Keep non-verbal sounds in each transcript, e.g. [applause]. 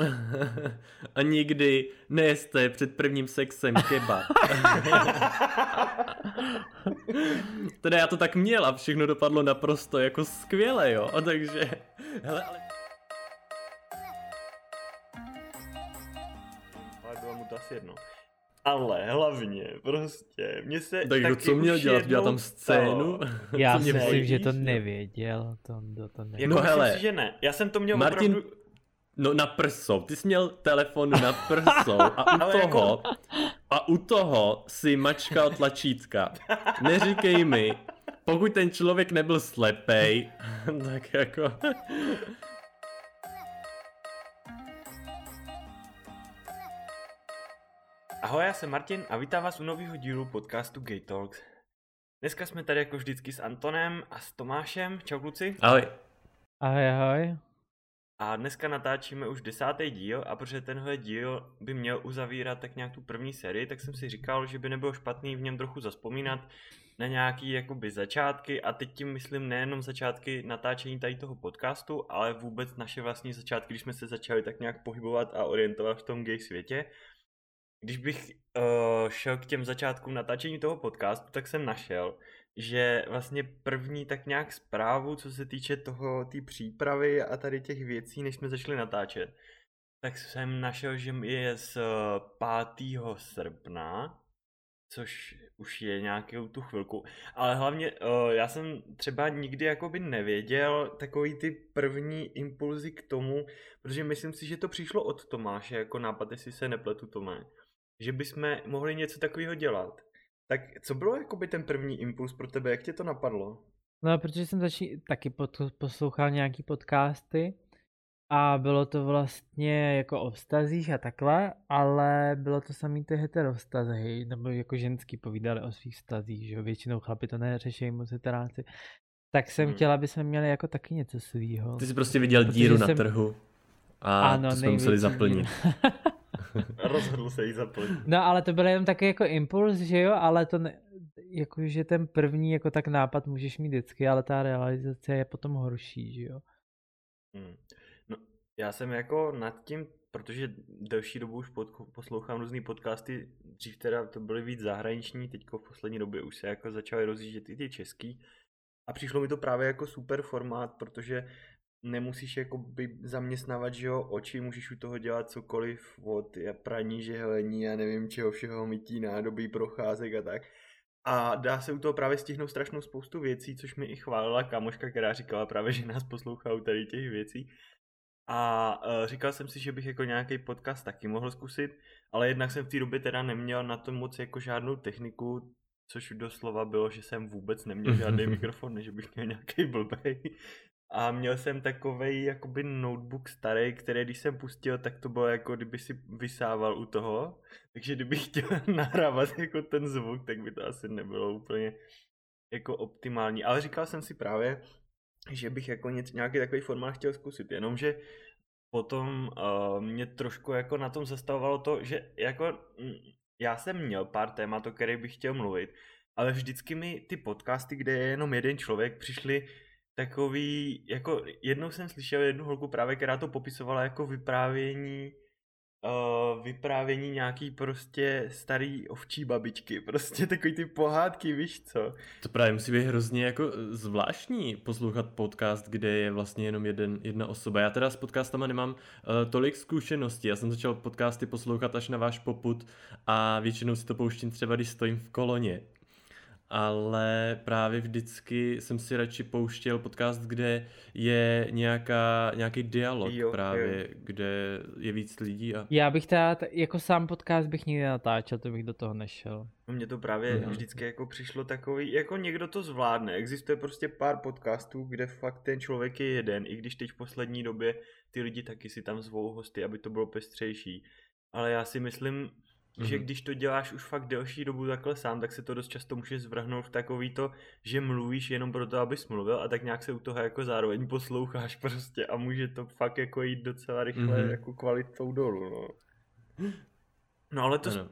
[laughs] A nikdy nejeste před prvním sexem kebab. [laughs] teda já to tak měl a všechno dopadlo naprosto jako skvěle, jo. A takže, hele, ale... Ale bylo mu to asi jedno. Ale hlavně, prostě, mě se Tak taky kdo co měl dělat? Dělat tam scénu? Já si myslím, že to nevěděl. To, to, to nevěděl. Jako No hele, si, že ne. Já jsem to měl Martin- opravdu... No na prsou. Ty jsi měl telefon na prsou [laughs] a u Ale jako- toho, a u toho si mačkal tlačítka. Neříkej mi, pokud ten člověk nebyl slepej, [laughs] tak jako... Ahoj, já jsem Martin a vítám vás u nového dílu podcastu Gay Talks. Dneska jsme tady jako vždycky s Antonem a s Tomášem. Čau kluci. Ahoj. Ahoj, ahoj. A dneska natáčíme už desátý díl a protože tenhle díl by měl uzavírat tak nějak tu první sérii, tak jsem si říkal, že by nebylo špatný v něm trochu zaspomínat na nějaký jakoby začátky a teď tím myslím nejenom začátky natáčení tady toho podcastu, ale vůbec naše vlastní začátky, když jsme se začali tak nějak pohybovat a orientovat v tom gay světě. Když bych uh, šel k těm začátkům natáčení toho podcastu, tak jsem našel, že vlastně první tak nějak zprávu, co se týče toho, té přípravy a tady těch věcí, než jsme začali natáčet, tak jsem našel, že je z eh, 5. srpna, což už je nějakou tu chvilku. Ale hlavně uh, já jsem třeba nikdy jakoby nevěděl takový ty první impulzy k tomu, protože myslím si, že to přišlo od Tomáše jako nápad, jestli se nepletu Tomé, že bychom mohli něco takového dělat. Tak co bylo jakoby ten první impuls pro tebe, jak tě to napadlo? No, protože jsem začí, taky pod, poslouchal nějaký podcasty a bylo to vlastně jako o vztazích a takhle, ale bylo to samý ty heterostazhy, nebo jako ženský povídali o svých vztazích, že jo, většinou chlapi to neřeší moc heteráci. Tak jsem Hmm. chtěla, aby jsme měli jako taky něco svýho. Ty jsi prostě viděl Protože díru na jsem- trhu a Ano, to jsme museli zaplnit. [laughs] [laughs] Rozhodl se jí zaplnit. No ale to byl jenom taky jako impuls, že jo, ale to ne, jakože ten první jako tak nápad můžeš mít vždycky, ale ta realizace je potom horší, že jo. Hmm. No, já jsem jako nad tím, protože delší dobu už pod, poslouchám různý podcasty, dřív teda to byly víc zahraniční, teďko v poslední době už se jako začaly rozjíždět i ty český. A přišlo mi to právě jako super formát, protože nemusíš jako by zaměstnávat, že jo, oči, můžeš u toho dělat cokoliv od praní, žehlení a nevím čeho všeho, mytí nádoby, procházek a tak. A dá se u toho právě stihnout strašnou spoustu věcí, což mi i chválila kamoška, která říkala právě, že nás poslouchá u tady těch věcí. A uh, říkal jsem si, že bych jako nějaký podcast taky mohl zkusit, ale jednak jsem v té době teda neměl na to moc jako žádnou techniku, což doslova bylo, že jsem vůbec neměl žádný [laughs] mikrofon, než bych měl nějaký blbej. A měl jsem takovej jakoby notebook starý, který když jsem pustil, tak to bylo jako kdyby si vysával u toho. Takže kdybych chtěl [laughs] nahrávat jako ten zvuk, tak by to asi nebylo úplně jako optimální. Ale říkal jsem si právě, že bych jako něco, nějaký takový formát chtěl zkusit, jenomže potom uh, mě trošku jako na tom zastavovalo to, že jako mm, já jsem měl pár témat, o kterých bych chtěl mluvit, ale vždycky mi ty podcasty, kde je jenom jeden člověk, přišly takový, jako jednou jsem slyšel jednu holku právě, která to popisovala jako vyprávění uh, vyprávění nějaký prostě starý ovčí babičky, [laughs] prostě takový ty pohádky, víš co? To právě musí být hrozně jako zvláštní poslouchat podcast, kde je vlastně jenom jeden, jedna osoba. Já teda s podcastama nemám uh, tolik zkušeností. Já jsem začal podcasty poslouchat až na váš poput a většinou si to pouštím třeba, když stojím v koloně. Ale právě vždycky jsem si radši pouštěl podcast, kde je nějaká, nějaký dialog Jo, právě, jo. kde je víc lidí a Já bych teda, jako sám podcast bych nikdy natáčel, to bych do toho nešel. No mně to právě Mhm. vždycky jako přišlo takový, jako někdo to zvládne. Existuje prostě pár podcastů, kde fakt ten člověk je jeden, i když teď v poslední době ty lidi taky si tam zvou hosty, aby to bylo pestřejší. Ale já si myslím, že Mhm. když to děláš už fakt delší dobu takhle sám, tak se to dost často může zvrhnout v takový to, že mluvíš jenom proto, abys mluvil a tak nějak se u toho jako zároveň posloucháš prostě a může to fakt jako jít docela rychle Mhm. jako kvalitou dolů, no. No ale to, Ano.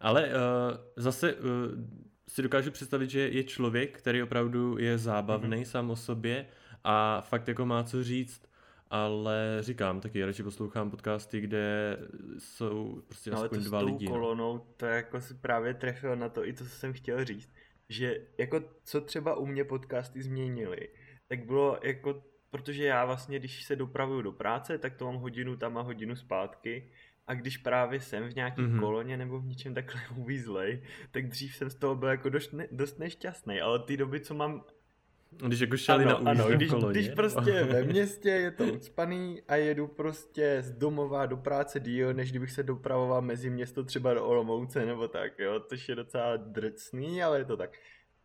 Ale uh, zase uh, si dokážu představit, že je člověk, který opravdu je zábavný mm-hmm. sám o sobě a fakt jako má co říct ale říkám, taky radši poslouchám podcasty, kde jsou prostě no, aspoň ale to dva s tou lidi. No. kolonou, to jako si právě trefil na to i to, co jsem chtěl říct, že jako co třeba u mě podcasty změnily, tak bylo jako, protože já vlastně, když se dopravuju do práce, tak to mám hodinu tam a hodinu zpátky, a když právě jsem v nějaký mm-hmm. koloně nebo v něčem takhle [laughs] uvízlej, tak dřív jsem z toho byl jako dost, ne, dost nešťastný, ale ty doby, co mám když jako šeli ano, na ano, když, koloně. když prostě [laughs] ve městě je to ucpaný a jedu prostě z domova do práce díl, než kdybych se dopravoval mezi město třeba do Olomouce nebo tak, jo, to je docela drcný, ale je to tak.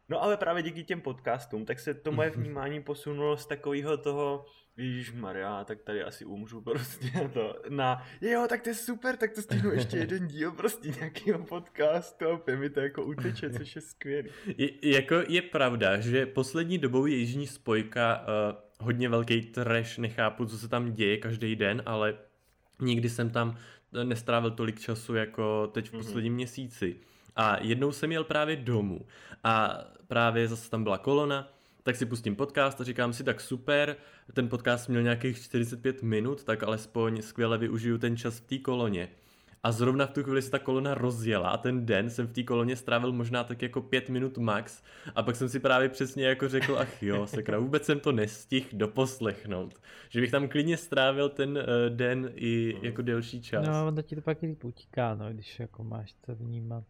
No ale právě díky těm podcastům, tak se to moje [laughs] vnímání posunulo z takového toho, Ježíš Maria, tak tady asi umřu prostě [laughs] to, na, jo, tak to je super, tak to stihnu ještě jeden díl prostě nějakého podcastu a mi to jako uteče, [laughs] což je skvělý. Je, jako je pravda, že poslední dobou je Jižní spojka uh, hodně velký trash, nechápu, co se tam děje každý den, ale nikdy jsem tam nestrávil tolik času jako teď v posledním mm-hmm. měsíci. A jednou jsem jel právě domů a právě zase tam byla kolona, tak si pustím podcast a říkám si, tak super, ten podcast měl nějakých 45 minut, tak alespoň skvěle využiju ten čas v té koloně. A zrovna v tu chvíli se ta kolona rozjela a ten den jsem v té koloně strávil možná tak jako pět minut max a pak jsem si právě přesně jako řekl, ach jo, sakra, vůbec jsem to nestihl doposlechnout. Že bych tam klidně strávil ten uh, den i jako delší čas. No, to ti to pak líp utíká, no, když jako máš co vnímat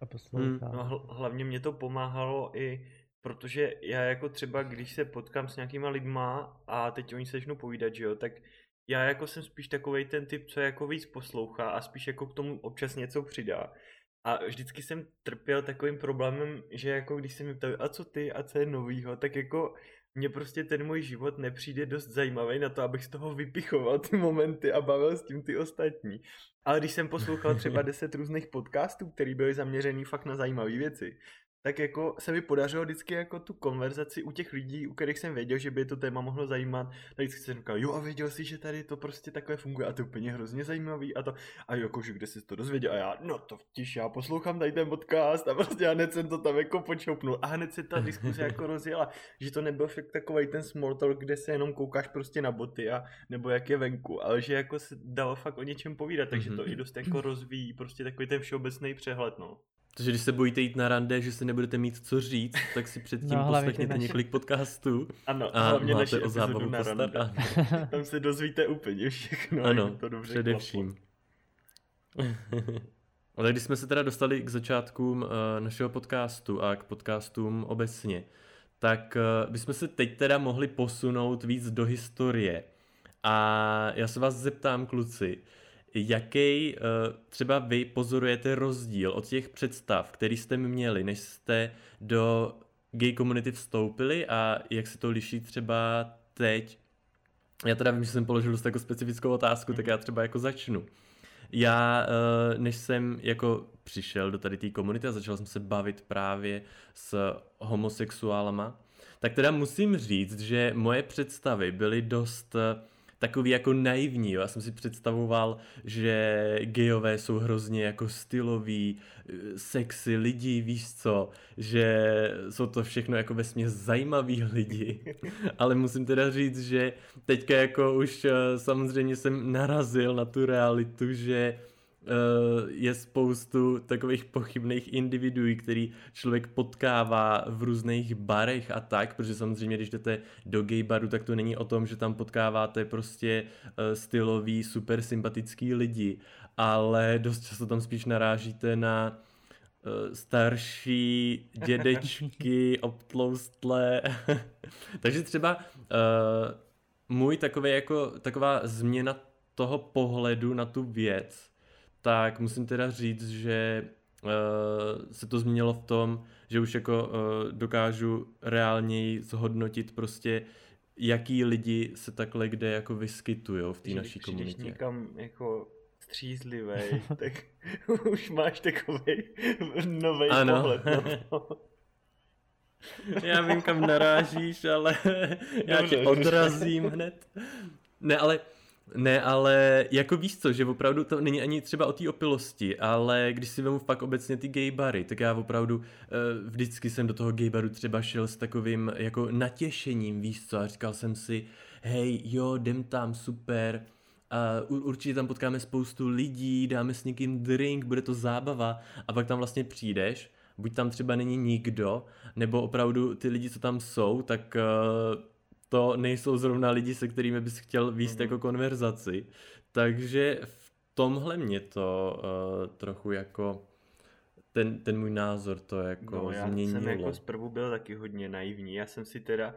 a poslouchat. Hmm. No, hl- hlavně mě to pomáhalo i protože já jako třeba, když se potkám s nějakýma lidma a teď oni se začnou povídat, že jo, tak já jako jsem spíš takový ten typ, co jako víc poslouchá a spíš jako k tomu občas něco přidá. A vždycky jsem trpěl takovým problémem, že jako když se mi ptali, a co ty, a co je novýho, tak jako mně prostě ten můj život nepřijde dost zajímavý na to, abych z toho vypichoval ty momenty a bavil s tím ty ostatní. Ale když jsem poslouchal třeba [laughs] deset různých podcastů, které byly zaměřený fakt na zajímavé věci, tak jako se mi podařilo vždycky jako tu konverzaci u těch lidí, u kterých jsem věděl, že by to téma mohlo zajímat, tak vždycky jsem říkal, jo a věděl jsi, že tady to prostě takhle funguje? A to je úplně hrozně zajímavý a to, a jakože kde jsi to dozvěděl? A já, no to vtiš, já poslouchám tady ten podcast a prostě hned jsem to tam jako počoupnul a hned se ta diskuse jako rozjela, že to nebyl fakt takový ten small talk, kde se jenom koukáš prostě na boty a nebo jak je venku, ale že jako se dalo fakt o něčem povídat, takže to i dost jako rozvíjí prostě takový ten všeobecný přehled, no. Takže když se bojíte jít na rande, že si nebudete mít co říct, tak si předtím no, poslechněte naši... několik podcastů. Ano, a hlavně máte o zábavu na rande. [laughs] Tam se dozvíte úplně všechno. Ano, to dobře především. [laughs] Ale když jsme se teda dostali k začátkům uh, našeho podcastu a k podcastům obecně, tak uh, bychom se teď teda mohli posunout víc do historie. A já se vás zeptám, kluci, jaký uh, třeba vy pozorujete rozdíl od těch představ, který jste měli, než jste do gay komunity vstoupili a jak se to liší třeba teď? Já teda vím, že jsem položil dost jako specifickou otázku, tak já třeba jako začnu. Já, uh, než jsem jako přišel do tady té komunity a začal jsem se bavit právě s homosexuálama, tak teda musím říct, že moje představy byly dost uh, takový jako naivní. Jo. Já jsem si představoval, že gejové jsou hrozně jako styloví, eh, sexy lidi, víš co, že jsou to všechno jako vesmě zajímaví [laughs] lidi. Ale musím teda říct, že teďka jako už eh, samozřejmě jsem narazil na tu realitu, že je spoustu takových pochybných individuí, který člověk potkává v různých barech a tak, protože samozřejmě, když jdete do gay baru, tak to není o tom, že tam potkáváte prostě eh, stylový, super sympatický lidi, ale dost často tam spíš narážíte na eh, starší dědečky, [laughs] obtloustlé. [laughs] Takže třeba můj takový jako, taková změna toho pohledu na tu věc tak musím teda říct, že uh, se to změnilo v tom, že už jako uh, dokážu reálněji zhodnotit prostě, jaký lidi se takhle kde jako vyskytují v té naší komunitě. Když někam jako střízlivý, [laughs] tak [laughs] už máš takový nový pohled na [laughs] to. Já vím, kam narážíš, ale já tě odrazím hned. Ne, ale ne, ale jako víš co, že opravdu to není ani třeba o té opilosti, ale když si vemu fakt obecně ty gay bary, tak já opravdu uh, vždycky jsem do toho gay baru třeba šel s takovým jako natěšením, víš co, a říkal jsem si, hej, jo, jdem tam, super, Uh, určitě tam potkáme spoustu lidí, dáme s někým drink, bude to zábava. A pak tam vlastně přijdeš, buď tam třeba není nikdo, nebo opravdu ty lidi, co tam jsou, tak uh, to nejsou zrovna lidi, se kterými bys chtěl výst mm-hmm. jako konverzaci. Takže v tomhle mě to uh, trochu jako ten, ten můj názor to jako no, já změnilo. jsem jako zprvu byl taky hodně naivní. Já jsem si teda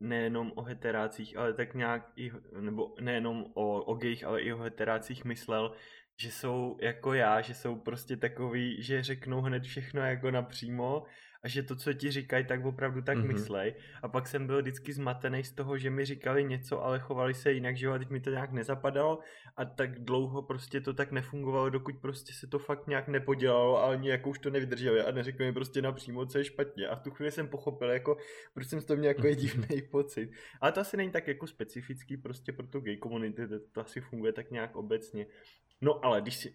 nejenom o heterácích, ale tak nějak i, nebo nejenom o, o gejch, ale i o heterácích myslel, že jsou jako já, že jsou prostě takový, že řeknou hned všechno jako napřímo a že to, co ti říkají, tak opravdu tak mm-hmm. myslej. A pak jsem byl vždycky zmatený z toho, že mi říkali něco, ale chovali se jinak, že jo, a teď mi to nějak nezapadalo a tak dlouho prostě to tak nefungovalo, dokud prostě se to fakt nějak nepodělalo a oni jako už to nevydrželi a neřekli mi prostě napřímo, co je špatně. A v tu chvíli jsem pochopil, jako, proč jsem z toho měl jako divný pocit. Ale to asi není tak jako specifický prostě pro tu gay komunity, to, to asi funguje tak nějak obecně. No ale když si,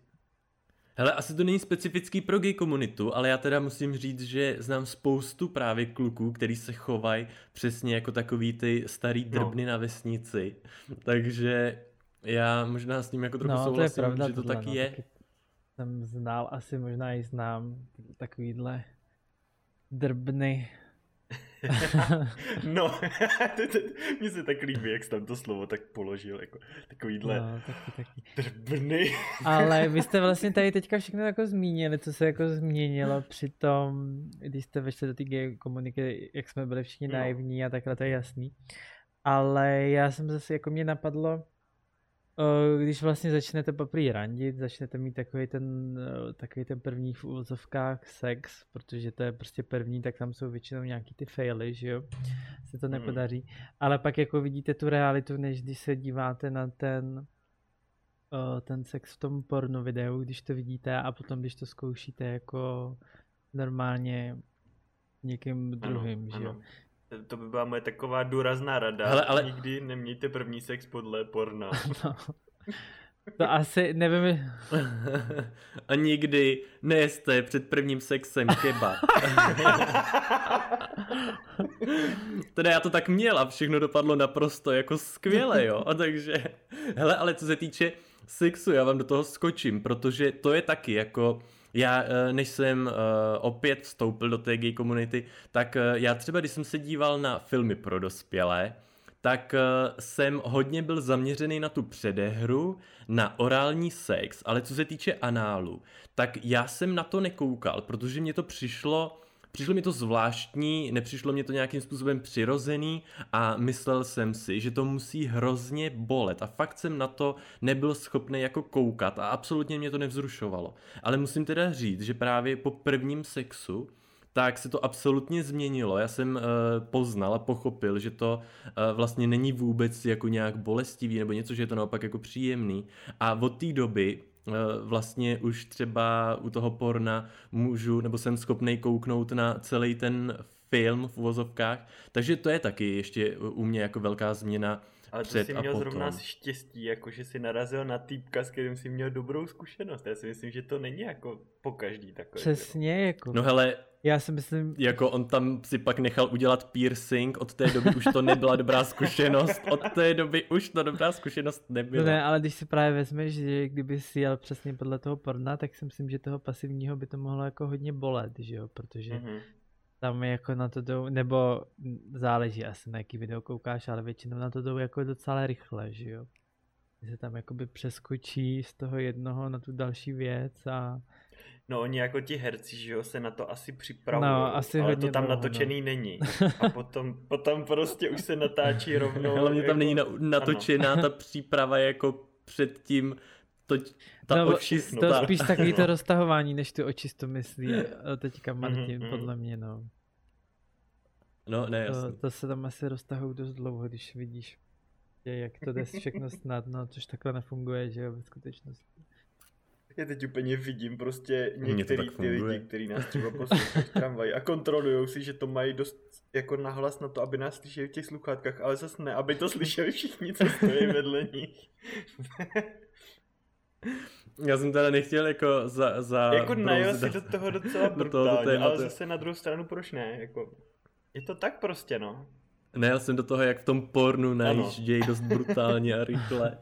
Hele, asi to není specifický pro gay komunitu, ale já teda musím říct, že znám spoustu právě kluků, který se chovají přesně jako takový ty starý no. drbny no. na vesnici. Takže já možná s ním jako trochu no, souhlasím, to je pravda, že to tohle, taky no, je. Taky jsem znal, asi možná i znám takovýhle drbny [laughs] no, [laughs] mně se tak líbí, jak jsi tam to slovo tak položil, jako takovýhle no, taky, taky. drbny. [laughs] Ale vy jste vlastně tady teďka všechno jako zmínili, co se jako změnilo při tom, když jste vešli do té komuniky, jak jsme byli všichni no. naivní a takhle, to je jasný. Ale já jsem zase, jako mě napadlo, když vlastně začnete poprý randit, začnete mít takový ten, takový ten první v úvozovkách sex, protože to je prostě první, tak tam jsou většinou nějaký ty faily, že jo, se to hmm. nepodaří, ale pak jako vidíte tu realitu, než když se díváte na ten ten sex v tom porno videu, když to vidíte a potom, když to zkoušíte jako normálně někým druhým, ano, že jo. Ano. To by byla moje taková důrazná rada. Hele, ale... Nikdy nemějte první sex podle porna. [laughs] No. To asi nevím. [laughs] A nikdy nejeste před prvním sexem kebab. [laughs] teda já to tak měl a všechno dopadlo naprosto jako skvěle, jo. A takže, hele, ale co se týče sexu, já vám do toho skočím, protože to je taky jako já, eh, než jsem eh, opět vstoupil do té gay komunity, tak eh, já třeba, když jsem se díval na filmy pro dospělé, tak jsem hodně byl zaměřený na tu předehru, na orální sex, ale co se týče análu, tak já jsem na to nekoukal, protože mě to přišlo Přišlo mi to zvláštní, nepřišlo mě to nějakým způsobem přirozený a myslel jsem si, že to musí hrozně bolet a fakt jsem na to nebyl schopný jako koukat a absolutně mě to nevzrušovalo. Ale musím teda říct, že právě po prvním sexu tak se to absolutně změnilo. Já jsem uh, poznal a pochopil, že to uh, vlastně není vůbec jako nějak bolestivý nebo něco, že je to naopak jako příjemný. A od té doby vlastně už třeba u toho porna můžu, nebo jsem schopný kouknout na celý ten film v uvozovkách, takže to je taky ještě u mě jako velká změna ale to jsi měl potom. zrovna štěstí, jako že jsi narazil na týpka, s kterým jsi měl dobrou zkušenost. Já si myslím, že to není jako po každý takový. Přesně, jako. No hele, já si myslím... Jako on tam si pak nechal udělat piercing, od té doby už to nebyla dobrá zkušenost, od té doby už to dobrá zkušenost nebyla. No ne, ale když si právě vezmeš, že kdyby si jel přesně podle toho porna, tak si myslím, že toho pasivního by to mohlo jako hodně bolet, že jo, protože mm-hmm. tam jako na to jdou, nebo záleží asi na jaký video koukáš, ale většinou na to jdou jako docela rychle, že jo. Se tam jakoby přeskočí z toho jednoho na tu další věc a No oni jako ti herci, že jo, se na to asi připravují, no, asi ale to tam dlouho, natočený no. není. [laughs] A potom, potom prostě už se natáčí [laughs] rovnou. Hlavně jako... tam není na, natočená ano. ta příprava jako předtím to, ta no, očist, To spíš takový [laughs] to roztahování, než ty očisto myslí teďka mhm, Martin, mm-hmm. podle mě, no. No, ne, to, to se tam asi roztahují dost dlouho, když vidíš, jak to jde všechno snadno, což takhle nefunguje, že jo, ve skutečnosti. Já teď úplně vidím prostě některý ty lidi, kteří nás třeba poslouchají v tramvaji a kontrolují si, že to mají dost jako nahlas na to, aby nás slyšeli v těch sluchátkách, ale zase ne, aby to slyšeli všichni, co stojí vedle nich. Já jsem teda nechtěl jako za... za jako najel si do toho docela brutálně, [laughs] do ale zase na druhou stranu proč ne, jako... Je to tak prostě, no. Nejel jsem do toho, jak v tom pornu najíždějí dost brutálně a rychle.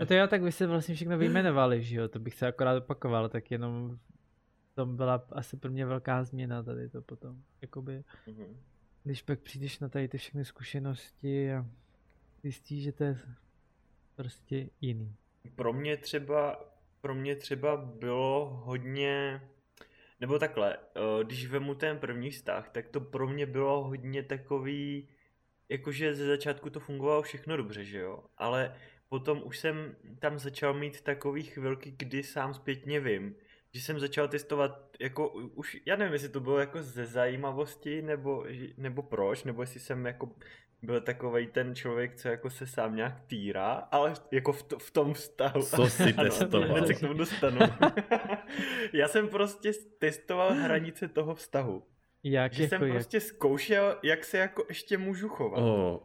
no to jo, tak vy jste vlastně všechno vyjmenovali, že jo, to bych se akorát opakoval, tak jenom to byla asi pro mě velká změna tady to potom, jakoby, mm-hmm. když pak přijdeš na tady ty všechny zkušenosti a zjistíš, že to je prostě jiný. Pro mě třeba, pro mě třeba bylo hodně, nebo takhle, eh, když vemu ten první vztah, tak to pro mě bylo hodně takový, jakože ze začátku to fungovalo všechno dobře, že jo, ale potom už jsem tam začal mít takový chvilky, kdy sám zpětně vím, že jsem začal testovat, jako už, já nevím, jestli to bylo jako ze zajímavosti, nebo, nebo proč, nebo jestli jsem jako byl takový ten člověk, co jako se sám nějak týrá, ale jako v, to, v tom vztahu. Co si testoval? [laughs] Hned se k tomu dostanu. [laughs] já jsem prostě testoval hranice toho vztahu. Jak, že jako jsem jak? prostě zkoušel, jak se jako ještě můžu chovat. Oh.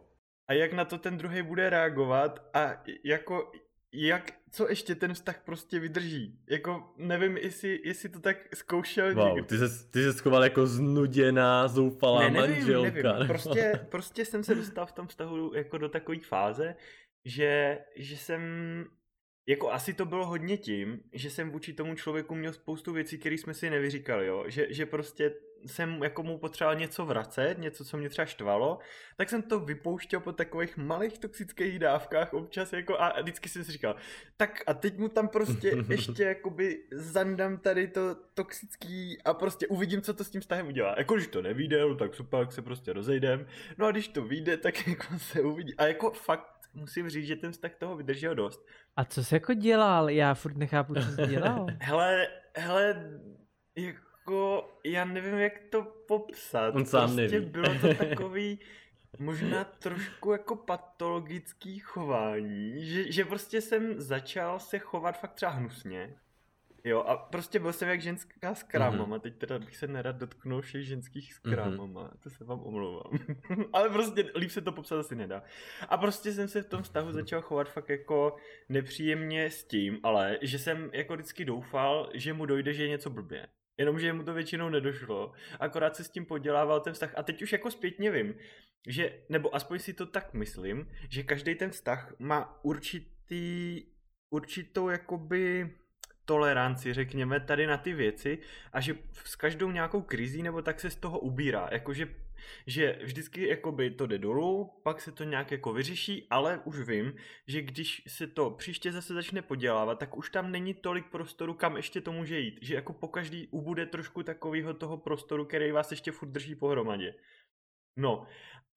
A jak na to ten druhý bude reagovat a jako jak, co ještě ten vztah prostě vydrží. Jako nevím, jestli, jestli to tak zkoušel wow, někdo. ty se, ty se schoval jako znuděná, zoufalá ne, nevím, manželka. Nevím. [laughs] Prostě, prostě jsem se dostal v tom vztahu jako do takové fáze, že, že jsem jako asi to bylo hodně tím, že jsem vůči tomu člověku měl spoustu věcí, které jsme si nevyříkali, jo? Že, že prostě jsem jako mu potřeboval něco vracet, něco, co mě třeba štvalo, tak jsem to vypouštěl po takových malých toxických dávkách občas jako a vždycky jsem si říkal, tak a teď mu tam prostě [laughs] ještě jakoby zandám tady to toxický a prostě uvidím, co to s tím vztahem udělá. Jako když to nevíde, no, tak super, tak se prostě rozejdem. No a když to vyjde, tak [laughs] jako se uvidí. A jako fakt musím říct, že ten vztah toho vydržel dost. A co jsi jako dělal? Já furt nechápu, co jsi [laughs] dělal. hele, hele, jako, já nevím, jak to popsat. On sám prostě neví. bylo to [laughs] takový, možná trošku jako patologický chování, že, že prostě jsem začal se chovat fakt třeba hnusně. Jo, a prostě byl jsem jak ženská s krámama, mm-hmm. teď teda bych se nerad dotknul všech ženských s krámama, mm-hmm. to se vám omlouvám. [laughs] Ale prostě líp se to popsat asi nedá. A prostě jsem se v tom vztahu začal chovat fakt jako nepříjemně s tím, ale že jsem jako vždycky doufal, že mu dojde, že je něco blbě. Jenomže mu to většinou nedošlo. Akorát se s tím podělával ten vztah. A teď už jako zpětně vím, že, nebo aspoň si to tak myslím, že každý ten vztah má určitý, určitou jakoby toleranci, řekněme, tady na ty věci a že s každou nějakou krizí nebo tak se z toho ubírá. Jakože že vždycky jakoby to jde dolů, pak se to nějak jako vyřeší, ale už vím, že když se to příště zase začne podělávat, tak už tam není tolik prostoru, kam ještě to může jít. Že jako po každý ubude trošku takového toho prostoru, který vás ještě furt drží pohromadě. No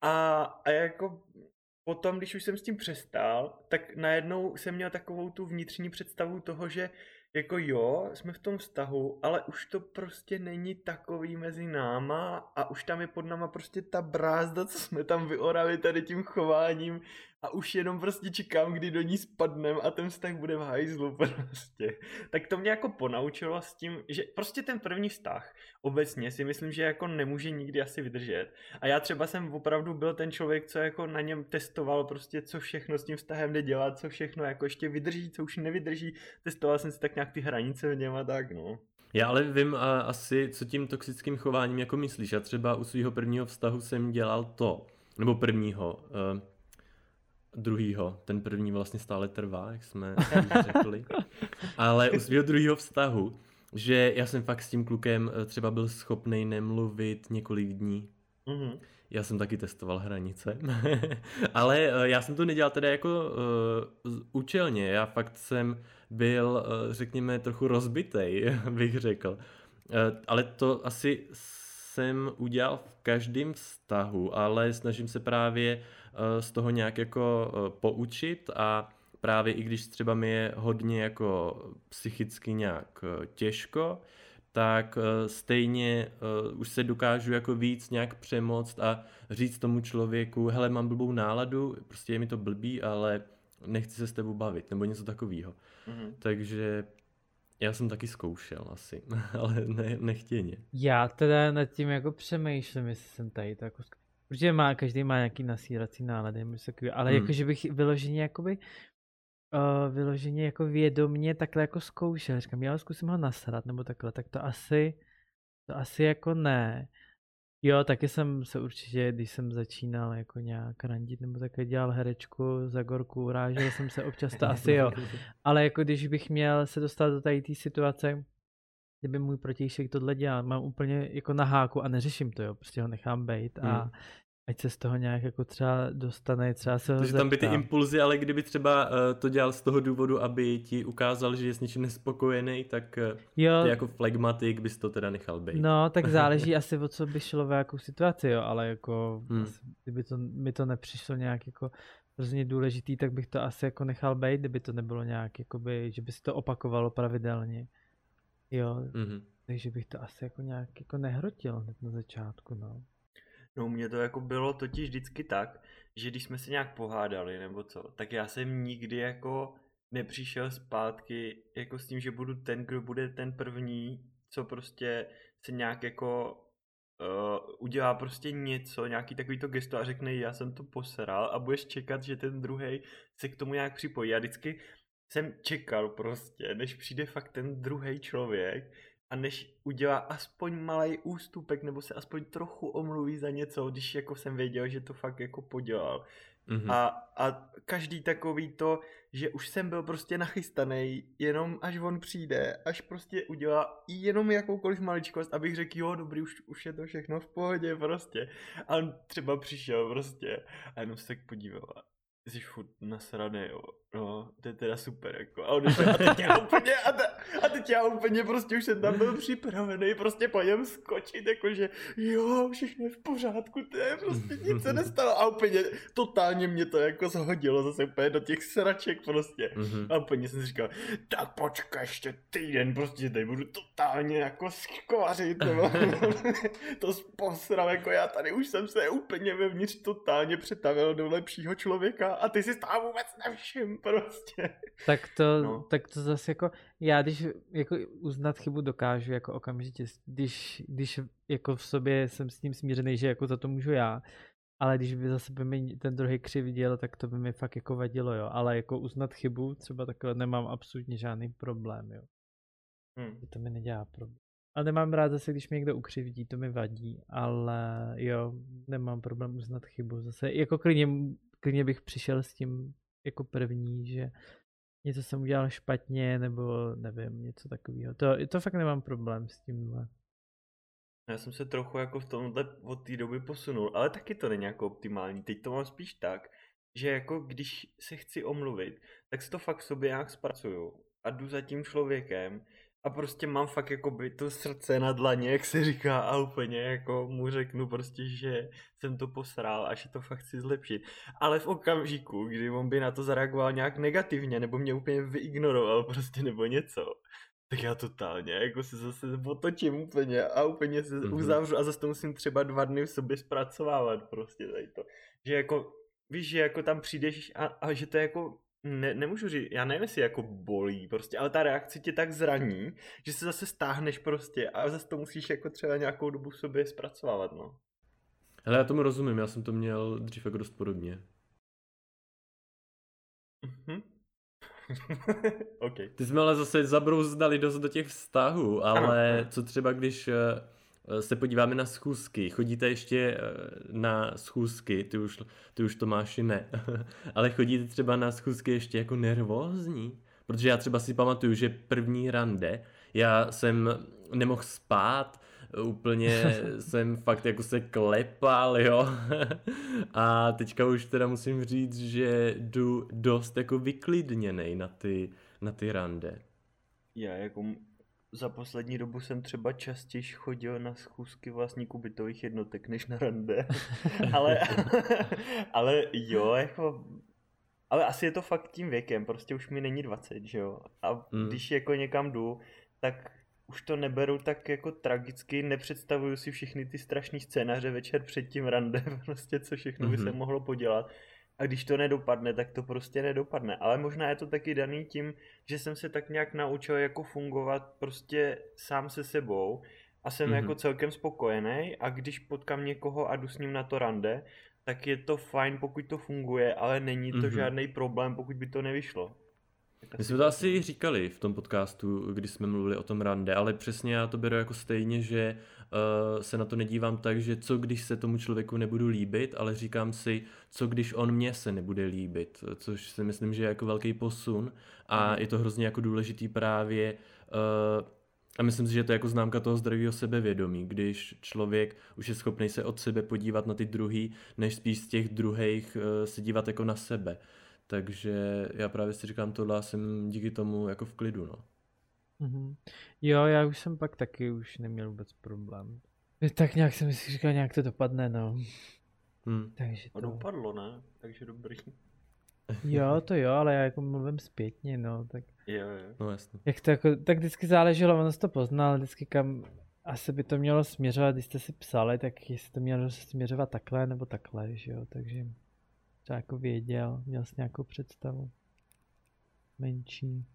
a, a jako potom, když už jsem s tím přestal, tak najednou jsem měl takovou tu vnitřní představu toho, že jako jo, jsme v tom vztahu, ale už to prostě není takový mezi náma a už tam je pod náma prostě ta brázda, co jsme tam vyorali tady tím chováním a už jenom prostě čekám, kdy do ní spadnem a ten vztah bude v hajzlu [laughs] prostě. Tak to mě jako ponaučilo s tím, že prostě ten první vztah obecně si myslím, že jako nemůže nikdy asi vydržet. A já třeba jsem opravdu byl ten člověk, co jako na něm testoval prostě, co všechno s tím vztahem jde dělat, co všechno jako ještě vydrží, co už nevydrží. Testoval jsem si tak nějak ty hranice v něm a tak, no. Já ale vím a, asi, co tím toxickým chováním jako myslíš. Já třeba u svého prvního vztahu jsem dělal to, nebo prvního, uh, druhýho. Ten první vlastně stále trvá, jak jsme [laughs] řekli. Ale u svého druhého vztahu, že já jsem fakt s tím klukem eh, třeba byl schopný nemluvit několik dní. Mm-hmm. Já jsem taky testoval hranice, [laughs] ale eh, já jsem to nedělal teda jako uh, účelně, já fakt jsem byl, uh, řekněme, trochu rozbitej, [laughs] bych řekl. Uh, ale to asi jsem udělal v každém vztahu, ale snažím se právě uh, z toho nějak jako uh, poučit a právě i když třeba mi je hodně jako psychicky nějak uh, těžko, tak stejně už se dokážu jako víc nějak přemoct a říct tomu člověku, hele, mám blbou náladu, prostě je mi to blbý, ale nechci se s tebou bavit, nebo něco takového. Mm-hmm. Takže já jsem taky zkoušel asi, [laughs] ale ne, nechtěně. Já teda nad tím jako přemýšlím, jestli jsem tady to jako Protože má, každý má nějaký nasírací nálady, ale hmm. jakože bych vyloženě jakoby uh, vyloženě jako vědomně takhle jako zkoušel. Říkám, já zkusím ho nasrat nebo takhle, tak to asi, to asi jako ne. Jo, taky jsem se určitě, když jsem začínal jako nějak randit nebo také dělal herečku za gorku, urážel jsem se občas, to asi jo. [laughs] Ale jako když bych měl se dostat do tady té situace, kdyby můj protějšek tohle dělal, mám úplně jako na háku a neřeším to, jo, prostě ho nechám bejt a hmm ať se z toho nějak jako třeba dostane, třeba se ho Takže tam by ty impulzy, ale kdyby třeba uh, to dělal z toho důvodu, aby ti ukázal, že je s něčím nespokojený, tak uh, jo. ty jako flegmatik bys to teda nechal být. No, tak [laughs] záleží asi o co by šlo v jakou situaci, jo, ale jako hmm. asi, kdyby to, mi to nepřišlo nějak jako hrozně důležitý, tak bych to asi jako nechal být, kdyby to nebylo nějak, jakoby, že by se to opakovalo pravidelně. Jo, mm-hmm. takže bych to asi jako nějak jako nehrotil hned na začátku, no. No mě to jako bylo totiž vždycky tak, že když jsme se nějak pohádali nebo co, tak já jsem nikdy jako nepřišel zpátky jako s tím, že budu ten, kdo bude ten první, co prostě se nějak jako uh, udělá prostě něco, nějaký takový to gesto a řekne, já jsem to poseral a budeš čekat, že ten druhý se k tomu nějak připojí. Já vždycky jsem čekal prostě, než přijde fakt ten druhý člověk a než udělá aspoň malý ústupek nebo se aspoň trochu omluví za něco, když jako jsem věděl, že to fakt jako podělal. Mm-hmm. A, a každý takový to, že už jsem byl prostě nachystaný, jenom až on přijde, až prostě udělá jenom jakoukoliv maličkost, abych řekl, jo, dobrý, už, už je to všechno v pohodě prostě. A on třeba přišel prostě a jenom se tak podíval jsi furt nasraný, jo. No, to je teda super, jako. A, on a teď já úplně, a, te, a teď já úplně prostě už jsem tam byl připravený, prostě po něm skočit, jakože jo, všechno je v pořádku, to je prostě nic se nestalo. A úplně totálně mě to jako zhodilo zase úplně do těch sraček prostě. Mm-hmm. A úplně jsem si říkal, tak počkej ještě týden, prostě tady budu totálně jako skvařit, nebo [laughs] to posral, jako já tady už jsem se úplně vevnitř totálně přetavil do lepšího člověka a ty si tam vůbec nevšim prostě. Tak to, no. tak to zase jako, já když jako uznat chybu dokážu jako okamžitě, když, když jako v sobě jsem s tím smířený, že jako za to můžu já, ale když by zase by mi ten druhý křivděl, tak to by mi fakt jako vadilo, jo. Ale jako uznat chybu, třeba takhle nemám absolutně žádný problém, jo. Hmm. To mi nedělá problém. A nemám rád zase, když mě někdo ukřivdí, to mi vadí, ale jo, nemám problém uznat chybu. Zase jako klidně klidně bych přišel s tím jako první, že něco jsem udělal špatně, nebo nevím, něco takového. To, to fakt nemám problém s tímhle. Já jsem se trochu jako v tomhle od té doby posunul, ale taky to není jako optimální. Teď to mám spíš tak, že jako když se chci omluvit, tak si to fakt sobě nějak zpracuju a jdu za tím člověkem a prostě mám fakt jako by to srdce na dlaně, jak se říká a úplně jako mu řeknu prostě, že jsem to posral a že to fakt chci zlepšit. Ale v okamžiku, kdy on by na to zareagoval nějak negativně nebo mě úplně vyignoroval prostě nebo něco, tak já totálně jako se zase otočím úplně a úplně se mm-hmm. uzavřu a zase to musím třeba dva dny v sobě zpracovávat prostě tady to. Že jako, víš, že jako tam přijdeš a, a že to je jako ne, nemůžu říct, já nevím, jestli jako bolí prostě, ale ta reakce tě tak zraní, že se zase stáhneš prostě a zase to musíš jako třeba nějakou dobu sobě zpracovávat, no. Ale já tomu rozumím, já jsem to měl dřív jako dost podobně. Mhm. [laughs] okay. Ty jsme ale zase zabrouzdali dost do těch vztahů, ale ano, co třeba když Eh, se podíváme na schůzky. Chodíte ještě eh, na schůzky, ty už, ty už to máš ne, [laughs] ale chodíte třeba na schůzky ještě jako nervózní? Protože já třeba si pamatuju, že první rande, já jsem nemohl spát, úplně [laughs] jsem fakt jako se klepal, jo. [laughs] A teďka už teda musím říct, že jdu dost jako vyklidněnej na ty, na ty rande. Já jako za poslední dobu jsem třeba častěji chodil na schůzky vlastníků bytových jednotek než na rande. [laughs] ale, ale jo, jako ale asi je to fakt tím věkem, prostě už mi není 20, že jo. A mm. když jako někam jdu, tak už to neberu tak jako tragicky, nepředstavuju si všechny ty strašné scénáře večer před tím rande, [laughs] prostě co všechno mm-hmm. by se mhm. mohlo podělat. A když to nedopadne, tak to prostě nedopadne. Ale možná je to taky daný tím, že jsem se tak nějak naučil jako fungovat prostě sám se sebou a jsem mm-hmm. jako celkem spokojený a když potkám někoho a jdu s ním na to rande, tak je to fajn, pokud to funguje, ale není to mm-hmm. žádný problém, pokud by to nevyšlo. My jsme to asi říkali v tom podcastu, když jsme mluvili o tom rande, ale přesně já to beru jako stejně, že uh, se na to nedívám tak, že co když se tomu člověku nebudu líbit, ale říkám si, co když on mě se nebude líbit, což si myslím, že je jako velký posun a mm. je to hrozně jako důležitý právě uh, a myslím si, že to je jako známka toho zdravého sebevědomí, když člověk už je schopný se od sebe podívat na ty druhý, než spíš z těch druhých uh, se dívat jako na sebe. Takže já právě si říkám, tohle jsem díky tomu jako v klidu, no. Mm-hmm. Jo, já už jsem pak taky už neměl vůbec problém. Tak nějak jsem si říkal, nějak to dopadne, no. Hmm. Takže to... dopadlo, ne? Takže dobrý. Jo, to jo, ale já jako mluvím zpětně, no, tak... Jo, jo. No jasně. Jak to jako, tak vždycky záleželo, ono to poznal, vždycky kam asi by to mělo směřovat, když jste si psali, tak jestli to mělo směřovat takhle nebo takhle, že jo, takže třeba jako věděl, měl jsi nějakou představu. Menší.